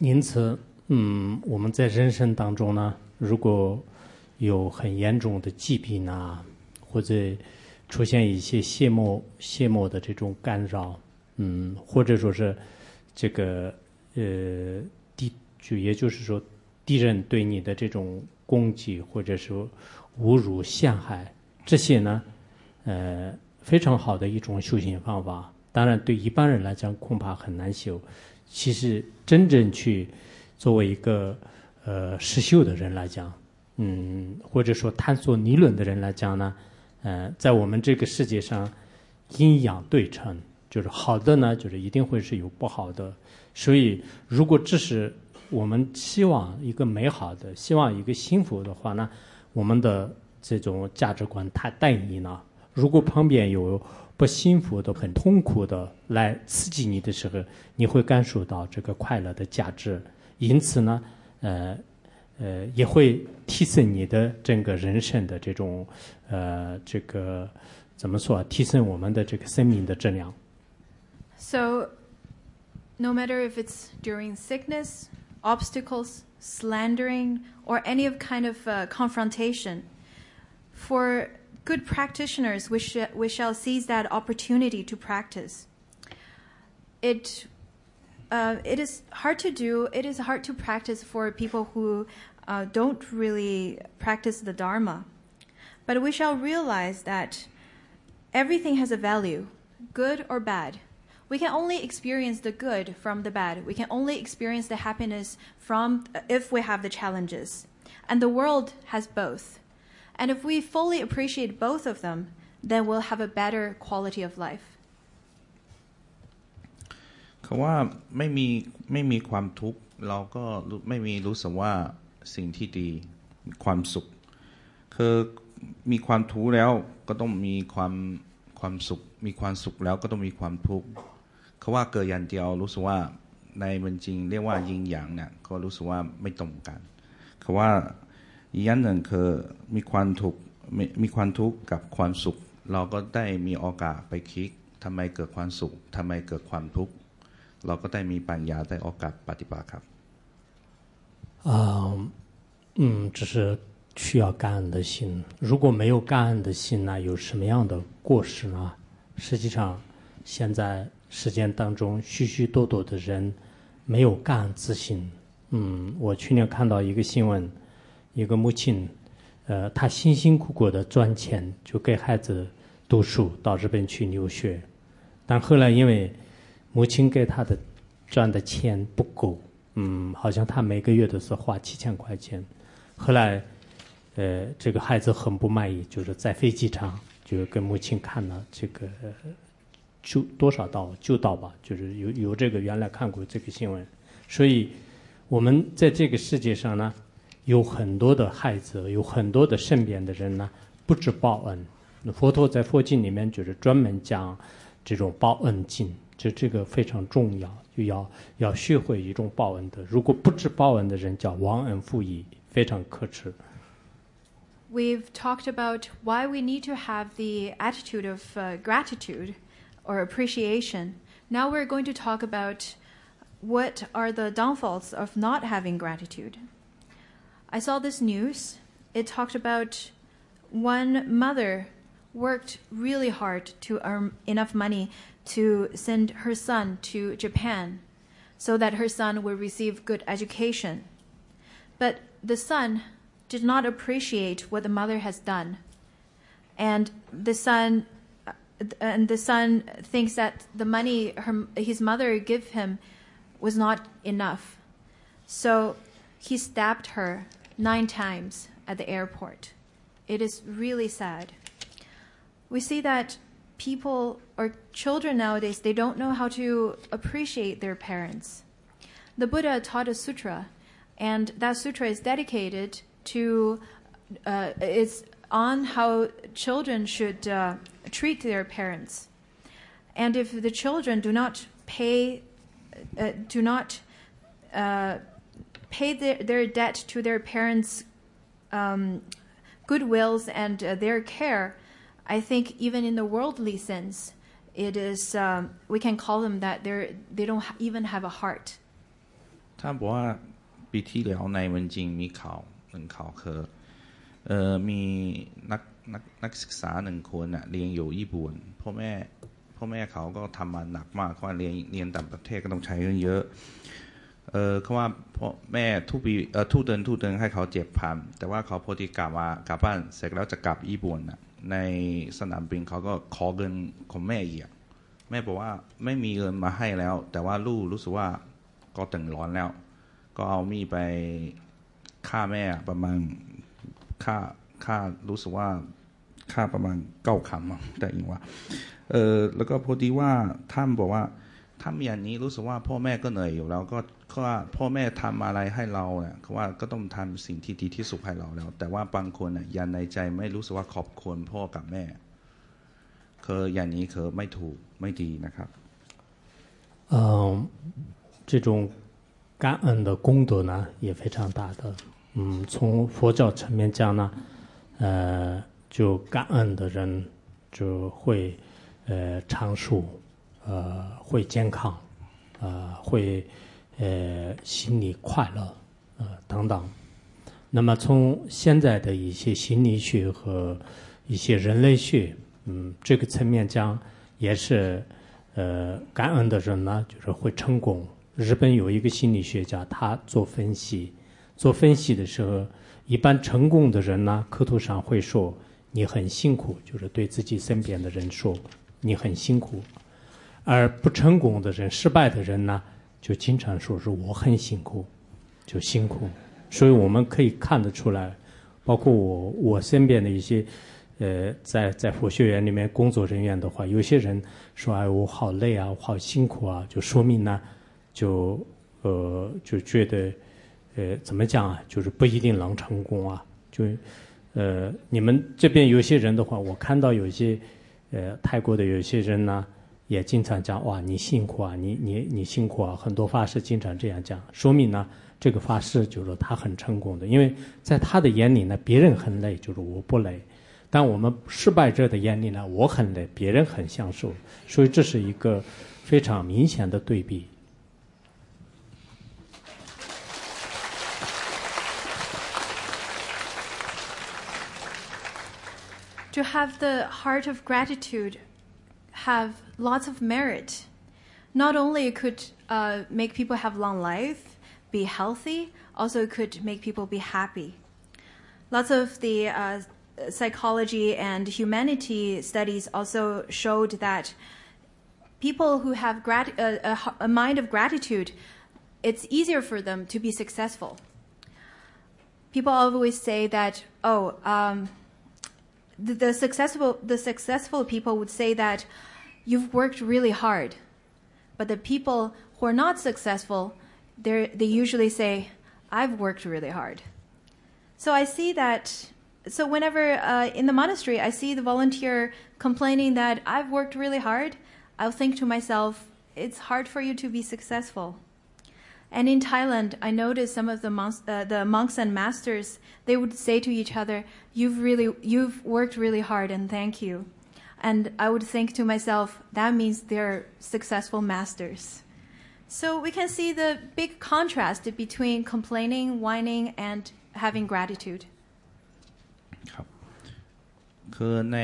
因此，嗯，我们在人生当中呢，如果有很严重的疾病啊，或者出现一些血膜血膜的这种干扰，嗯，或者说是这个呃敌就也就是说敌人对你的这种攻击或者说侮辱陷害，这些呢，呃，非常好的一种修行方法。当然，对一般人来讲恐怕很难修。其实，真正去作为一个呃实修的人来讲，嗯，或者说探索理论的人来讲呢，呃，在我们这个世界上，阴阳对称，就是好的呢，就是一定会是有不好的。所以，如果这是我们希望一个美好的、希望一个幸福的话呢，我们的这种价值观太单一了。如果旁边有不幸福的、很痛苦的来刺激你的时候，你会感受到这个快乐的价值。因此呢，呃，呃，也会提升你的整个人生的这种，呃，这个怎么说？提升我们的这个生命的质量。So, no matter if it's during sickness, obstacles, slandering, or any of kind of uh, confrontation, for good practitioners, we, sh- we shall seize that opportunity to practice. It, uh, it is hard to do, it is hard to practice for people who uh, don't really practice the Dharma. But we shall realize that everything has a value, good or bad. We can only experience the good from the bad. We can only experience the happiness from if we have the challenges. And the world has both. And if we fully appreciate both of them, then we'll have a better quality of life. เขาว่าไม่มีไม่มีความทุกข์เราก็ไม่มีรู้สึกว่าสิ่งที่ดีความสุข คือมีความทุกข์แล้วก็ต้องมีความความสุข มีความสุขแล้วก็ต้องมีความทุกข์เขาว่าเกิดยันเดียวรู้สึกว่าในมันจริง เรียกว่ายิงหยางเนี่ยก็รู้สึกว่าไม่ตรงกันเขาว่า อีกอย่างหนึ่งคือมีความทุกข์มีความทุกข์กับความสุข เราก็ได้มีโอกาสไปคิดทำไมเกิดความสุขทำไมเกิดความทุกข์เราก็ได้มีปัญญาได้โอกาสปฏิบัติครับ啊，嗯，这是需要感恩的心。如果没有感恩的心呢，有什么样的过失呢？实际上，现在时间当中，许许多多的人没有感恩之心。嗯，我去年看到一个新闻， 一个母亲，呃，她辛辛苦苦的赚钱，就给孩子读书，到日本去留学，但后来因为母亲给她的赚的钱不够。嗯，好像他每个月都是花七千块钱。后来，呃，这个孩子很不满意，就是在飞机场就跟母亲看了这个就多少道就道吧，就是有有这个原来看过这个新闻。所以，我们在这个世界上呢，有很多的孩子，有很多的身边的人呢，不知报恩。佛陀在佛经里面就是专门讲这种报恩经，就这个非常重要。就要要学会一种报恩的。如果不知报恩的人叫忘恩负义，非常可耻。We've talked about why we need to have the attitude of uh, gratitude or appreciation. Now we're going to talk about what are the downfalls of not having gratitude. I saw this news. It talked about one mother worked really hard to earn enough money to send her son to Japan so that her son would receive good education. But the son did not appreciate what the mother has done. And the son and the son thinks that the money her, his mother gave him was not enough. So he stabbed her 9 times at the airport. It is really sad. We see that people or children nowadays they don't know how to appreciate their parents. The Buddha taught a sutra, and that sutra is dedicated to uh, it's on how children should uh, treat their parents. And if the children do not pay, uh, do not uh, pay their, their debt to their parents' um, goodwills and uh, their care, I think even in the worldly sense, it is um, we can call them that they they don't even have a heart. ท่านบอกว่าปีที่แล้วในวันจริงมีข่าวหนึ่งข่าวคือเอ่อมีนักนักนักศึกษาหนึ่งคนอะเรียนอยู่ญี่ปุ่นพ่อแม่พ่อแม่เขาก็ทำมาหนักมากเพราะเรียนเรียนต่างประเทศก็ต้องใช้เงินเยอะ เออเขาว่าพ่อแม่ทุกปีเออทุกเดือนทุกเดือนให้เขาเจ็บพันแต่ว่าเขาพอดีกลับมากลับบ้านเสร็จแล้วจะกลับญี่ปุ่นอะในสนามบินเขาก็ขอเงินของแม่อีกแม่บอกว่าไม่มีเงินมาให้แล้ว แต่ว่าลูกรู้สึกว่าก็ตึงร้อนแล้ว ก็เอามีไปฆ่าแม่ประมาณฆ่าฆ่ารู้สึกว่าฆ่าประมาณเก้าคำแต่อิงว่าเออแล้วก็พอดีว่าท่านบอกว่า ถ้ามีอย่างนี้รู้สึกว่าพ่อแม่ก็เหนื่อยอยู่แล้วก็ก็ว่าพ่อแม่ทำอะไรให้เราเนี่ยเขาว่าก็ต้องทำสิ่งที่ดีที่สุดให้เราแล้ว แต่ว่าบางคนเนี่ยยันในใจไม่รู้สึกว่าขอบคุณพ่อกับแม่คืออย่างนี้คือไม่ถูกไม่ดีนะครับ 嗯，这种感恩的功德呢也非常大的。嗯，从佛教层面讲呢，呃，就感恩的人就会呃长寿， 呃会健康，呃会呃心里快乐，呃等等。那么从现在的一些心理学和一些人类学，嗯，这个层面讲也是。呃，感恩的人呢，就是会成功。日本有一个心理学家，他做分析，做分析的时候，一般成功的人呢，口头上会说你很辛苦，就是对自己身边的人说你很辛苦；而不成功的人、失败的人呢，就经常说是我很辛苦，就辛苦。所以我们可以看得出来，包括我我身边的一些。呃，在在佛学院里面工作人员的话，有些人说：“哎，我好累啊，我好辛苦啊。”就说明呢，就呃就觉得，呃，怎么讲啊？就是不一定能成功啊。就呃，你们这边有些人的话，我看到有些呃泰国的有些人呢，也经常讲：“哇，你辛苦啊，你你你辛苦啊。”很多法师经常这样讲，说明呢，这个法师就是他很成功的，因为在他的眼里呢，别人很累，就是我不累。但我们失败者的眼里呢，我很累，别人很享受，所以这是一个非常明显的对比。To have the heart of gratitude have lots of merit. Not only it could uh, make people have long life, be healthy, also it could make people be happy. Lots of the uh, psychology and humanity studies also showed that people who have grat- a, a, a, mind of gratitude, it's easier for them to be successful. People always say that, oh, um, the, the, successful the successful people would say that you've worked really hard, but the people who are not successful, they they usually say, I've worked really hard. So I see that so whenever uh, in the monastery I see the volunteer complaining that I've worked really hard, I'll think to myself, it's hard for you to be successful. And in Thailand, I noticed some of the monks, uh, the monks and masters, they would say to each other, "You've really, you've worked really hard, and thank you." And I would think to myself, that means they're successful masters. So we can see the big contrast between complaining, whining, and having gratitude. คือใน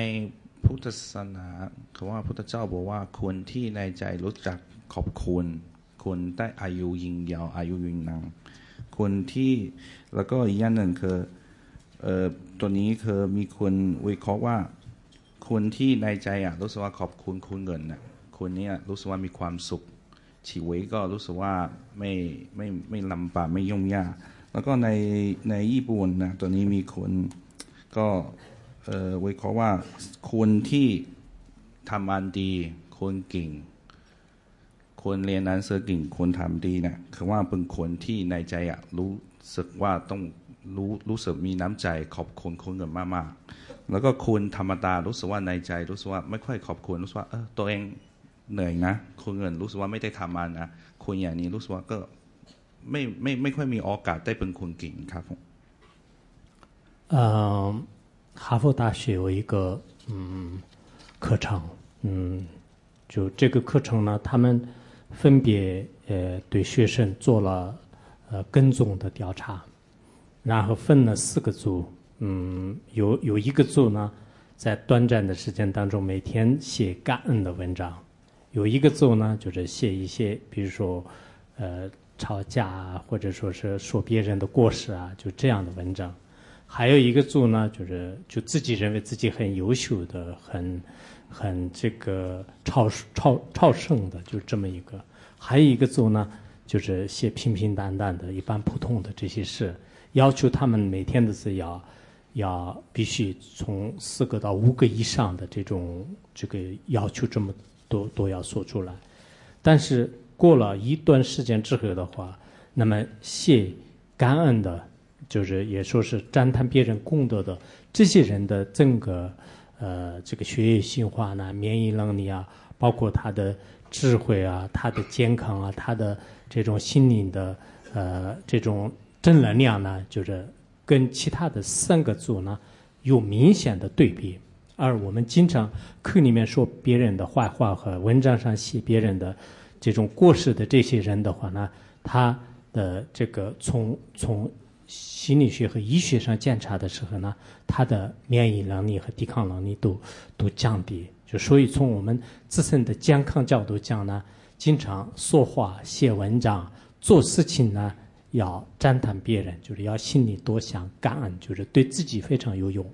พุทธศาสนาคือว่าพุทธเจ้าบอกว่าคนที่ในใจรู้จักขอบคุณ คนได้อายุยิงยาวอายุยืนนานคนที่แล้วก็อีกอย่างหนึ่งคือเอ่อตัวนี้คือมีคนวิเคราะห์ว่า คนที่ในใจอะรู้สึกว่าขอบคุณคุณเงินน่ะคนนี้รู้สึกว่ามีความสุขชีวิตก็รู้สึกว่าไม่ไม่ไม่ลำบากไม่ยุ่งยากแล้วก็ในในญี่ปุ่นนะตัวนี้มีคนก็เอ่อวิเคราะห์ว่าคนที่ทำงานดีคนเก่ง คนเรียนหนังสือเก่งคนทำดีเนี่ยคือว่าเป็นคนที่ในใจอ่ะรู้สึกว่าต้องรู้รู้สึกมีน้ำใจขอบคุณคนอื่นมากๆ แล้วก็คนธรรมดารู้สึกว่าในใจ รู้สึกว่าไม่ค่อยขอบคุณรู้สึกว่าเออตัวเองเหนื่อยนะคนอื่นรู้สึกว่าไม่ได้ทำมันนะคนอย่างนี้รู้สึกว่าก็ไม่ไม่ไม่ค่อยมีโอกาสได้เป็นคนเก่งครับผม嗯。哈佛大学有一个嗯课程，嗯，就这个课程呢，他们 分别呃对学生做了呃跟踪的调查，然后分了四个组，嗯，有有一个组呢，在短暂的时间当中每天写感恩的文章，有一个组呢就是写一些，比如说呃吵架啊，或者说是说别人的过失啊，就这样的文章。还有一个组呢，就是就自己认为自己很优秀的，很很这个超超超胜的，就这么一个。还有一个组呢，就是写平平淡淡的、一般普通的这些事，要求他们每天的字要要必须从四个到五个以上的这种这个要求这么多都要说出来。但是过了一段时间之后的话，那么写感恩的。就是也说是赞叹别人功德的这些人的整个呃这个血液循环啊、免疫能力啊，包括他的智慧啊、他的健康啊、他的这种心灵的呃这种正能量呢，就是跟其他的三个组呢有明显的对比。而我们经常课里面说别人的坏话和文章上写别人的这种过失的这些人的话呢，他的这个从从心理学和医学上检查的时候呢，他的免疫能力和抵抗能力都都降低。就所以从我们自身的健康角度讲呢，经常说话、写文章、做事情呢，要赞叹别人，就是要心里多想感恩，就是对自己非常有用。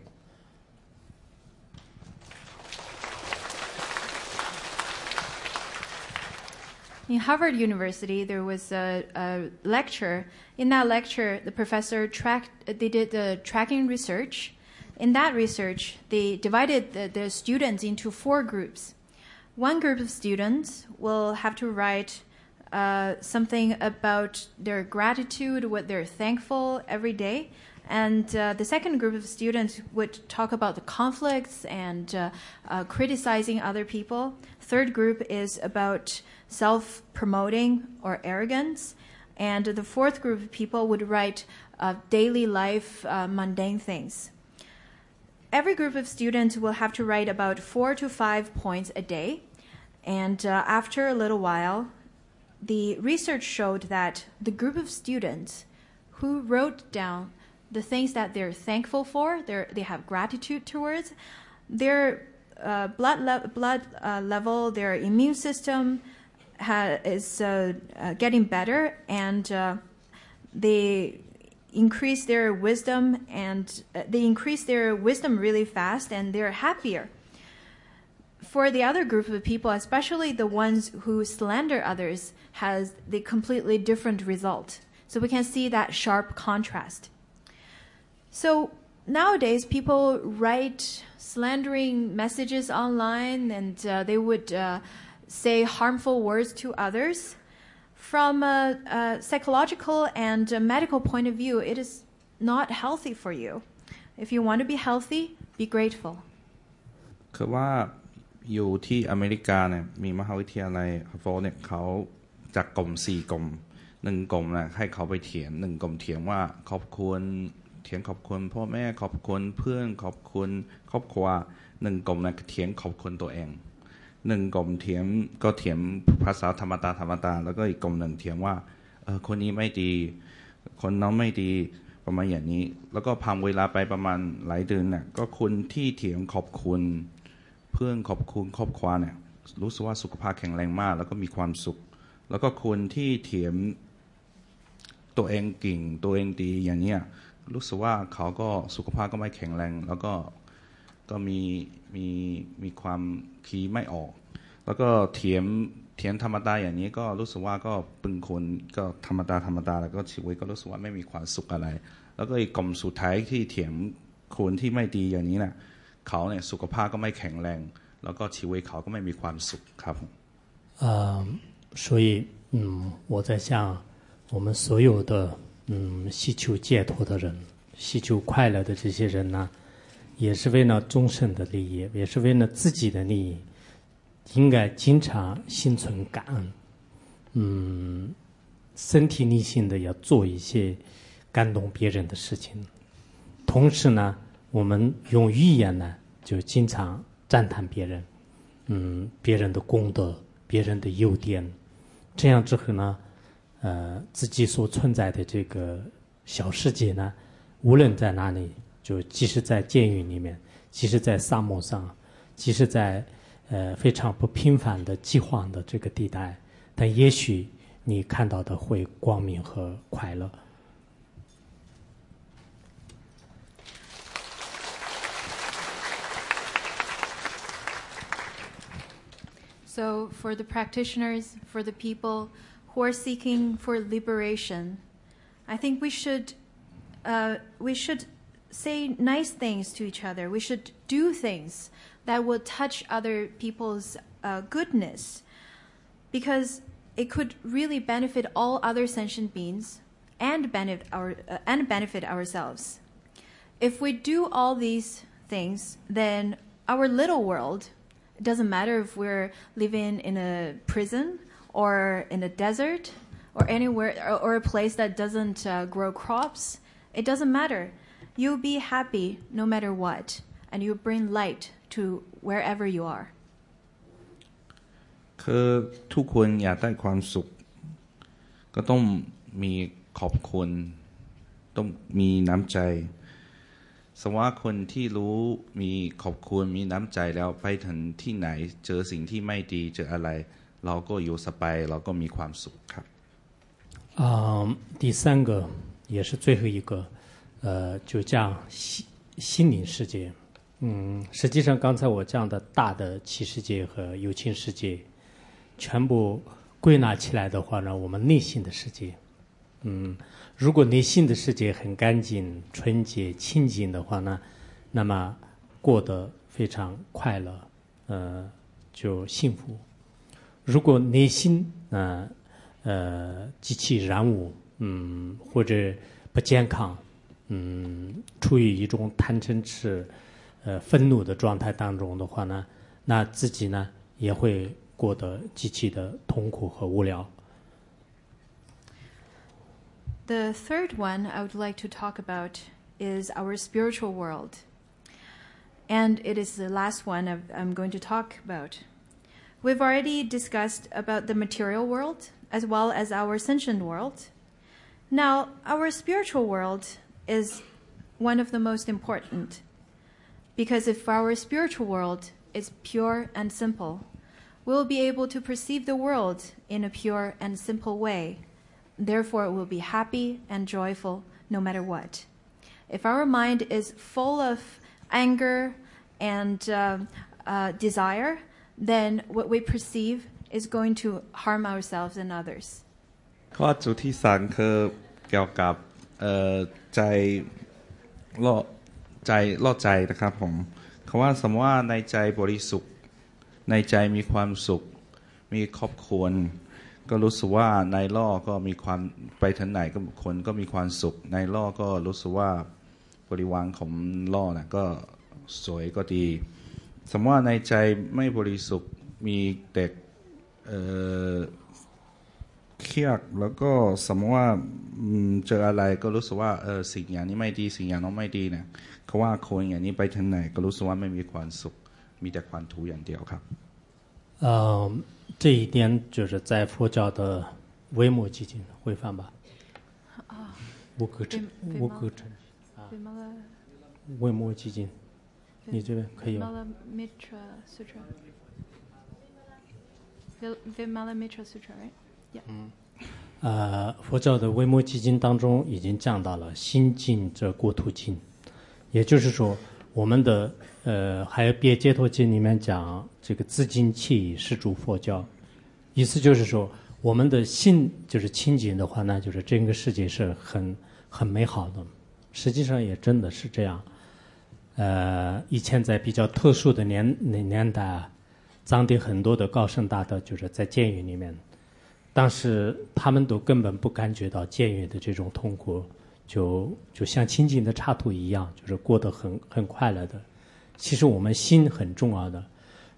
In Harvard University, there was a, a, lecture. In that lecture, the professor tracked, they did the tracking research. In that research, they divided the, the students into four groups. One group of students will have to write uh, something about their gratitude, what they're thankful every day. And uh, the second group of students would talk about the conflicts and uh, uh criticizing other people. Third group is about self promoting or arrogance. And the fourth group of people would write uh, daily life uh, mundane things. Every group of students will have to write about four to five points a day. And uh, after a little while, the research showed that the group of students who wrote down the things that they're thankful for, they have gratitude towards, their uh, blood, le- blood uh, level, their immune system, ha- is uh, uh, getting better, and uh, they increase their wisdom, and uh, they increase their wisdom really fast, and they're happier. For the other group of people, especially the ones who slander others, has the completely different result. So we can see that sharp contrast. So nowadays, people write slandering messages online, and uh, they would uh, say harmful words to others. From a, a psychological and a medical point of view, it is not healthy for you. If you want to be healthy, be grateful. คือว่าอยู่ที่อเมริกาเนี่ยมีมหาวิทยาลัยฮาร์วาร์ดเนี่ยเขาจากกลุ่มสี่กลุ่มหนึ่งกลุ่มนะให้เขาไปเถียงหนึ่งกลุ่มเถียงว่าขอบคุณเ ถียงขอบคุณพ่อแม่ขอบคุณเพื่อนขอบคุณครอบครัวหนึ่งกลมนะเถียงขอบคุณตัวเองหนึ่งกลมเถียงก็เถียงภาษาธรรมดาธรรมดาแล้วก็อีกกลมหนึ่งเถียงว่าเออคนนี้ไม่ดี คนน้องไม่ดีประมาณอย่างนี้ แล้วก็พังเวลาไปประมาณหลายเดือนเนี่ยก็คุณที่เถียงขอบคุณ เพื่อนขอบคุณครอบครัวเนี่ยรู้สึกว่าสุขภาพแข็งแรงมาก แล้วก็มีความสุข แล้วก็คนที่เถียงตัวเองกิ่งตัวเองดีอย่างเนี้ย รู้สึกว่าเขาก็สุขภาพก็ไม่แข็งแรง แล้วก็ก็มีมีมีความคีไม่ออก แล้วก็เถียมเถียมธรรมดาอย่างนี้ก็รู้สึกว่าก็เป็นคนก็ธรรมดาธรรมดาแล้วก็ชีวิตก็รู้สึกว่าไม่มีความสุขอะไร แล้วก็อีกกลุ่มสุดท้ายที่เถียมคนที่ไม่ดีอย่างนี้นะ่ะเขาเนี่ยสุขภาพก็ไม่แข็งแรง แล้วก็ชีวิตเขาก็ไม่มีความสุขครับ呃，所以嗯，我在想，我们所有的 嗯希求解脱的人，希求快乐的这些人呢，也是为了众生的利益，也是为了自己的利益，应该经常心存感恩。嗯，身体力行的要做一些感动别人的事情，同时呢，我们用语言呢就经常赞叹别人，嗯，别人的功德，别人的优点，这样之后呢，呃自己所存在的这个小世界呢，无论在哪里，就即使在监狱里面，即使在沙漠上，即使在呃非常不平凡的饥荒的这个地带，但也许你看到的会光明和快乐。So, for the practitioners, for the people who are seeking for liberation, I think we should uh, we should say nice things to each other. We should do things that will touch other people's uh, goodness, because it could really benefit all other sentient beings and benefit our uh, and benefit ourselves. If we do all these things, then our little world it doesn't matter if we're living in a prison or in a desert or anywhere or, or a place that doesn't uh, grow crops. It doesn't matter. You'll be happy no matter what, and you bring light to wherever you are. คือทุกคนอยากได้ความสุข ก็ต้องมีขอบคุณ ต้องมีน้ำใจสว่าคนที่รู้มีขอบคุณมีน้ำใจแล้วไปถึงที่ไหน เจอสิ่งที่ไม่ดีเจออะไร เราก็อยู่สบายเราก็มีความสุขครับ 啊、第三个也是最后一个，呃，就讲心心灵世界。嗯，实际上刚才我讲的大的七世界和有情世界，全部归纳起来的话呢，我们内心的世界，嗯，如果内心的世界很干净、纯洁、清净的话呢，那么过得非常快乐，呃，就幸福。 如果内心呃呃极其染污，嗯，或者不健康，嗯，处于一种贪嗔痴、呃愤怒的状态当中的话呢，那自己呢也会过得极其的痛苦和无聊。The third one I would like to talk about is our spiritual world. And it is the last one I've- I'm going to talk about. We've already discussed about the material world as well as our sentient world. Now, our spiritual world is one of the most important. Because if our spiritual world is pure and simple, we'll be able to perceive the world in a pure and simple way. Therefore, we'll be happy and joyful no matter what. If our mind is full of anger and uh, uh, desire, then what we perceive is going to harm ourselves and others. ข้อจุดที่สามคือเกี่ยวกับเอ่อใจล่อใจล่อใจนะครับผมคำว่าสมมติว่าในใจบริสุทธิ์ ในใจมีความสุข มีครอบครัวก็รู้สึกว่าในล่อก็มีความไปทางไหนก็คนก็มีความสุข ในล่อก็รู้สึกว่าบริวารของล่อนะก็สวยก็ดี สมมติว่าในใจไม่บริสุทธิ์มีเด็กเอ่อ เครียดแล้วก็สมมติว่าอืมเจออะไรก็รู้สึกว่าเออสิ่งอย่างนี้ไม่ดีสิ่งอย่างนั้นไม่ดีเนี่ยเขาว่าคนอย่างนี้ไปทางไหน ก็รู้สึกว่าไม่มีความสุข มีแต่ความทุกข์อย่างเดียวครับ 呃，这一点就是在佛教的维摩基金会翻吧？啊，无可成，维无可成， Vimala, 维摩基金， 你这边可以吗 Sutra. Sutra, right? Yeah. 呃，佛教的维摩基金当中已经讲到了心净则国土净，也就是说，我们的呃还有别解脱经里面讲这个自净气是主佛教，意思就是说，我们的心就是清净的话呢，就是整个世界是很很美好的，实际上也真的是这样。呃，以前在比较特殊的年年年代啊，藏地很多的高僧大德就是在监狱里面。当时他们都根本不感觉到监狱的这种痛苦，就就像清净的插图一样，就是过得很很快乐的。其实我们心很重要的，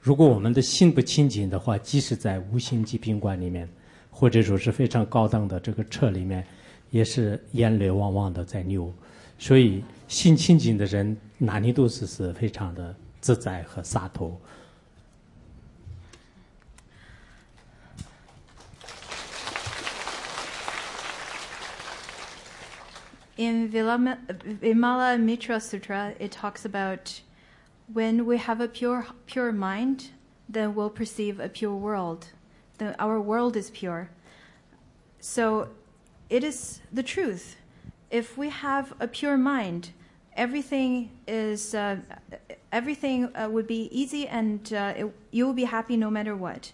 如果我们的心不清净的话，即使在五星级宾馆里面，或者说是非常高档的这个车里面，也是眼泪汪汪的在流。所以 心清净的人哪里都是是非常的自在和洒脱。 Uh, In Vilama- Vimala Mitra Sutra, it talks about when we have a pure, pure mind, then we'll perceive a pure world. Then our world is pure. So it is the truth. If we have a pure mind, everything is uh, everything uh, would be easy, and uh, it, you will be happy no matter what.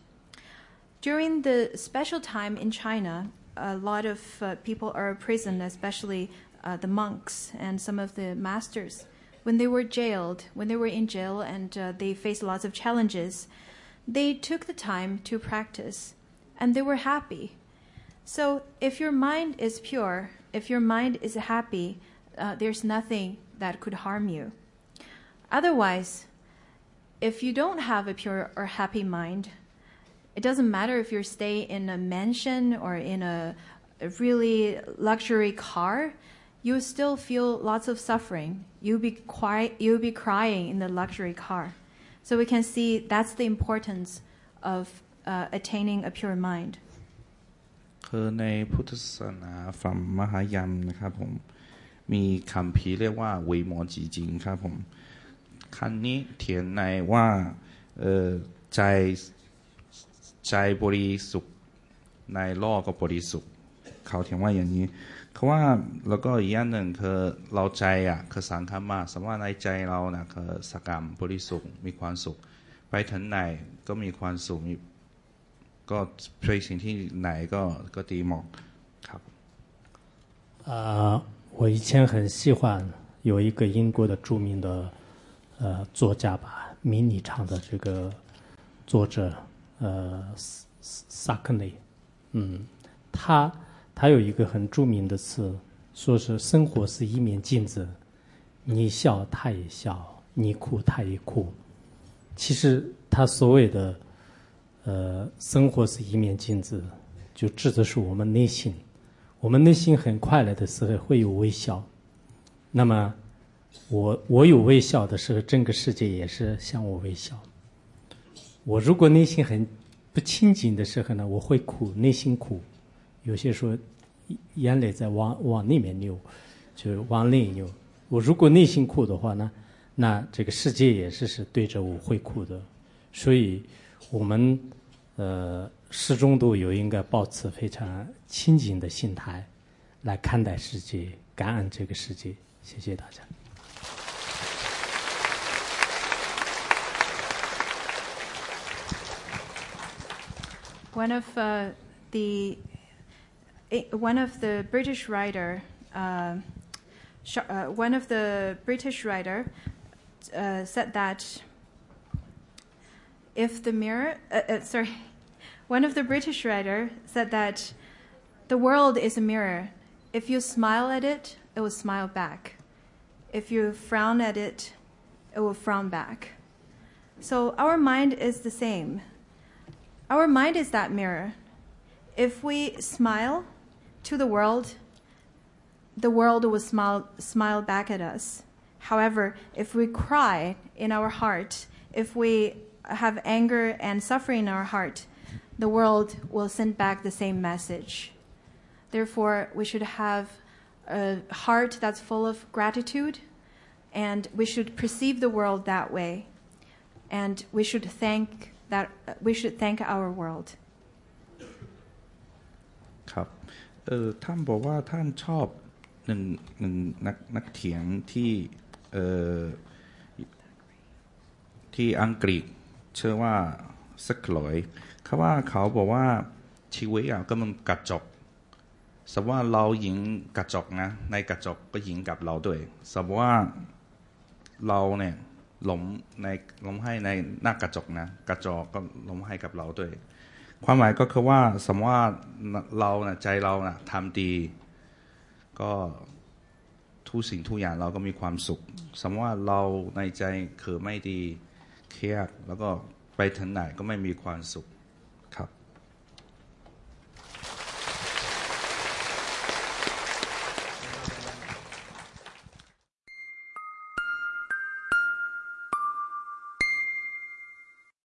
During the special time in China, a lot of uh, people are imprisoned, especially uh, the monks and some of the masters. When they were jailed, when they were in jail and uh, they faced lots of challenges, they took the time to practice and they were happy. So, if your mind is pure, if your mind is happy, uh, there's nothing that could harm you. Otherwise, if you don't have a pure or happy mind, it doesn't matter if you stay in a mansion or in a, a really luxury car, you still feel lots of suffering. You'll be, cry- you'll be crying in the luxury car. So we can see that's the importance of uh, attaining a pure mind. คือในพุทธศาสนาฝั่งมหายันนะครับผม มีคำพีเรียกว่าวยหมอจีจิงครับผมคันนี้เถียนในว่าเออใจใจบริสุทธิ์ในโลกก็บริสุทธิ์เขาเถียนว่าอย่างนี้เขาว่าแล้วก็อีกอย่างหนึ่งคือเราใจอะคือสังขารมาสมมติในใจเรานะคือสกรรมบริสุทธิ์มีความสุข ไปถึงไหนก็มีความสุขมีก็ไปสิ่งที่ไหนก็ก็ดีหมดครับ， 我以前很喜欢有一个英国的著名的呃作家吧，迷你唱的这个作者呃萨克内，嗯，他他有一个很著名的词，说是生活是一面镜子，你笑他也笑，你哭他也哭。其实他所谓的呃生活是一面镜子，就指的是我们内心。我们内心很快乐的时候会有微笑，那么我我有微笑的时候，整个世界也是向我微笑。我如果内心很不清净的时候呢，我会哭，内心哭，有些时候眼泪在往往里面流，就是往内流。我如果内心哭的话呢，那这个世界也是是对着我会哭的。所以，我们呃始终都有应该保持非常清净的心态来看待世界，感恩这个世界。谢谢大家。One of uh, the one of the British writer, uh, uh, one of the British writer uh, said that if the mirror, uh, uh, sorry, one of the British writer said that the world is a mirror. If you smile at it, it will smile back. If you frown at it, it will frown back. So our mind is the same. Our mind is that mirror. If we smile to the world, the world will smile, smile back at us. However, if we cry in our heart, if we have anger and suffering in our heart, the world will send back the same message. Therefore, we should have a heart that's full of gratitude, and we should perceive the world that way. And we should thank that we should thank our world. ครับเออท่านบอกว่าท่านชอบหนึ่งหนึ่งนักนักเถียงที่เออที่อังกฤษชื่อว่า สักลอยเขาว่าเขาบอกว่าชีวิตอะก็มันกระจกสมมติว่าเราหญิงกระจกนะ ในกระจกก็หญิงกับเราด้วยสมมติว่าเราเนี่ยหลงในหลงให้ในหน้ากระจกนะ กระจกก็หลงให้กับเราด้วย ความหมายก็คือว่าสมมติว่าเรานะใจเราน่ะทำดี ก็ทุกสิ่งทุกอย่างเราก็มีความสุข สมมติว่าเราในใจคือไม่ดีเครียดแล้วก็ ไปถึงไหนก็ไม่มีความสุข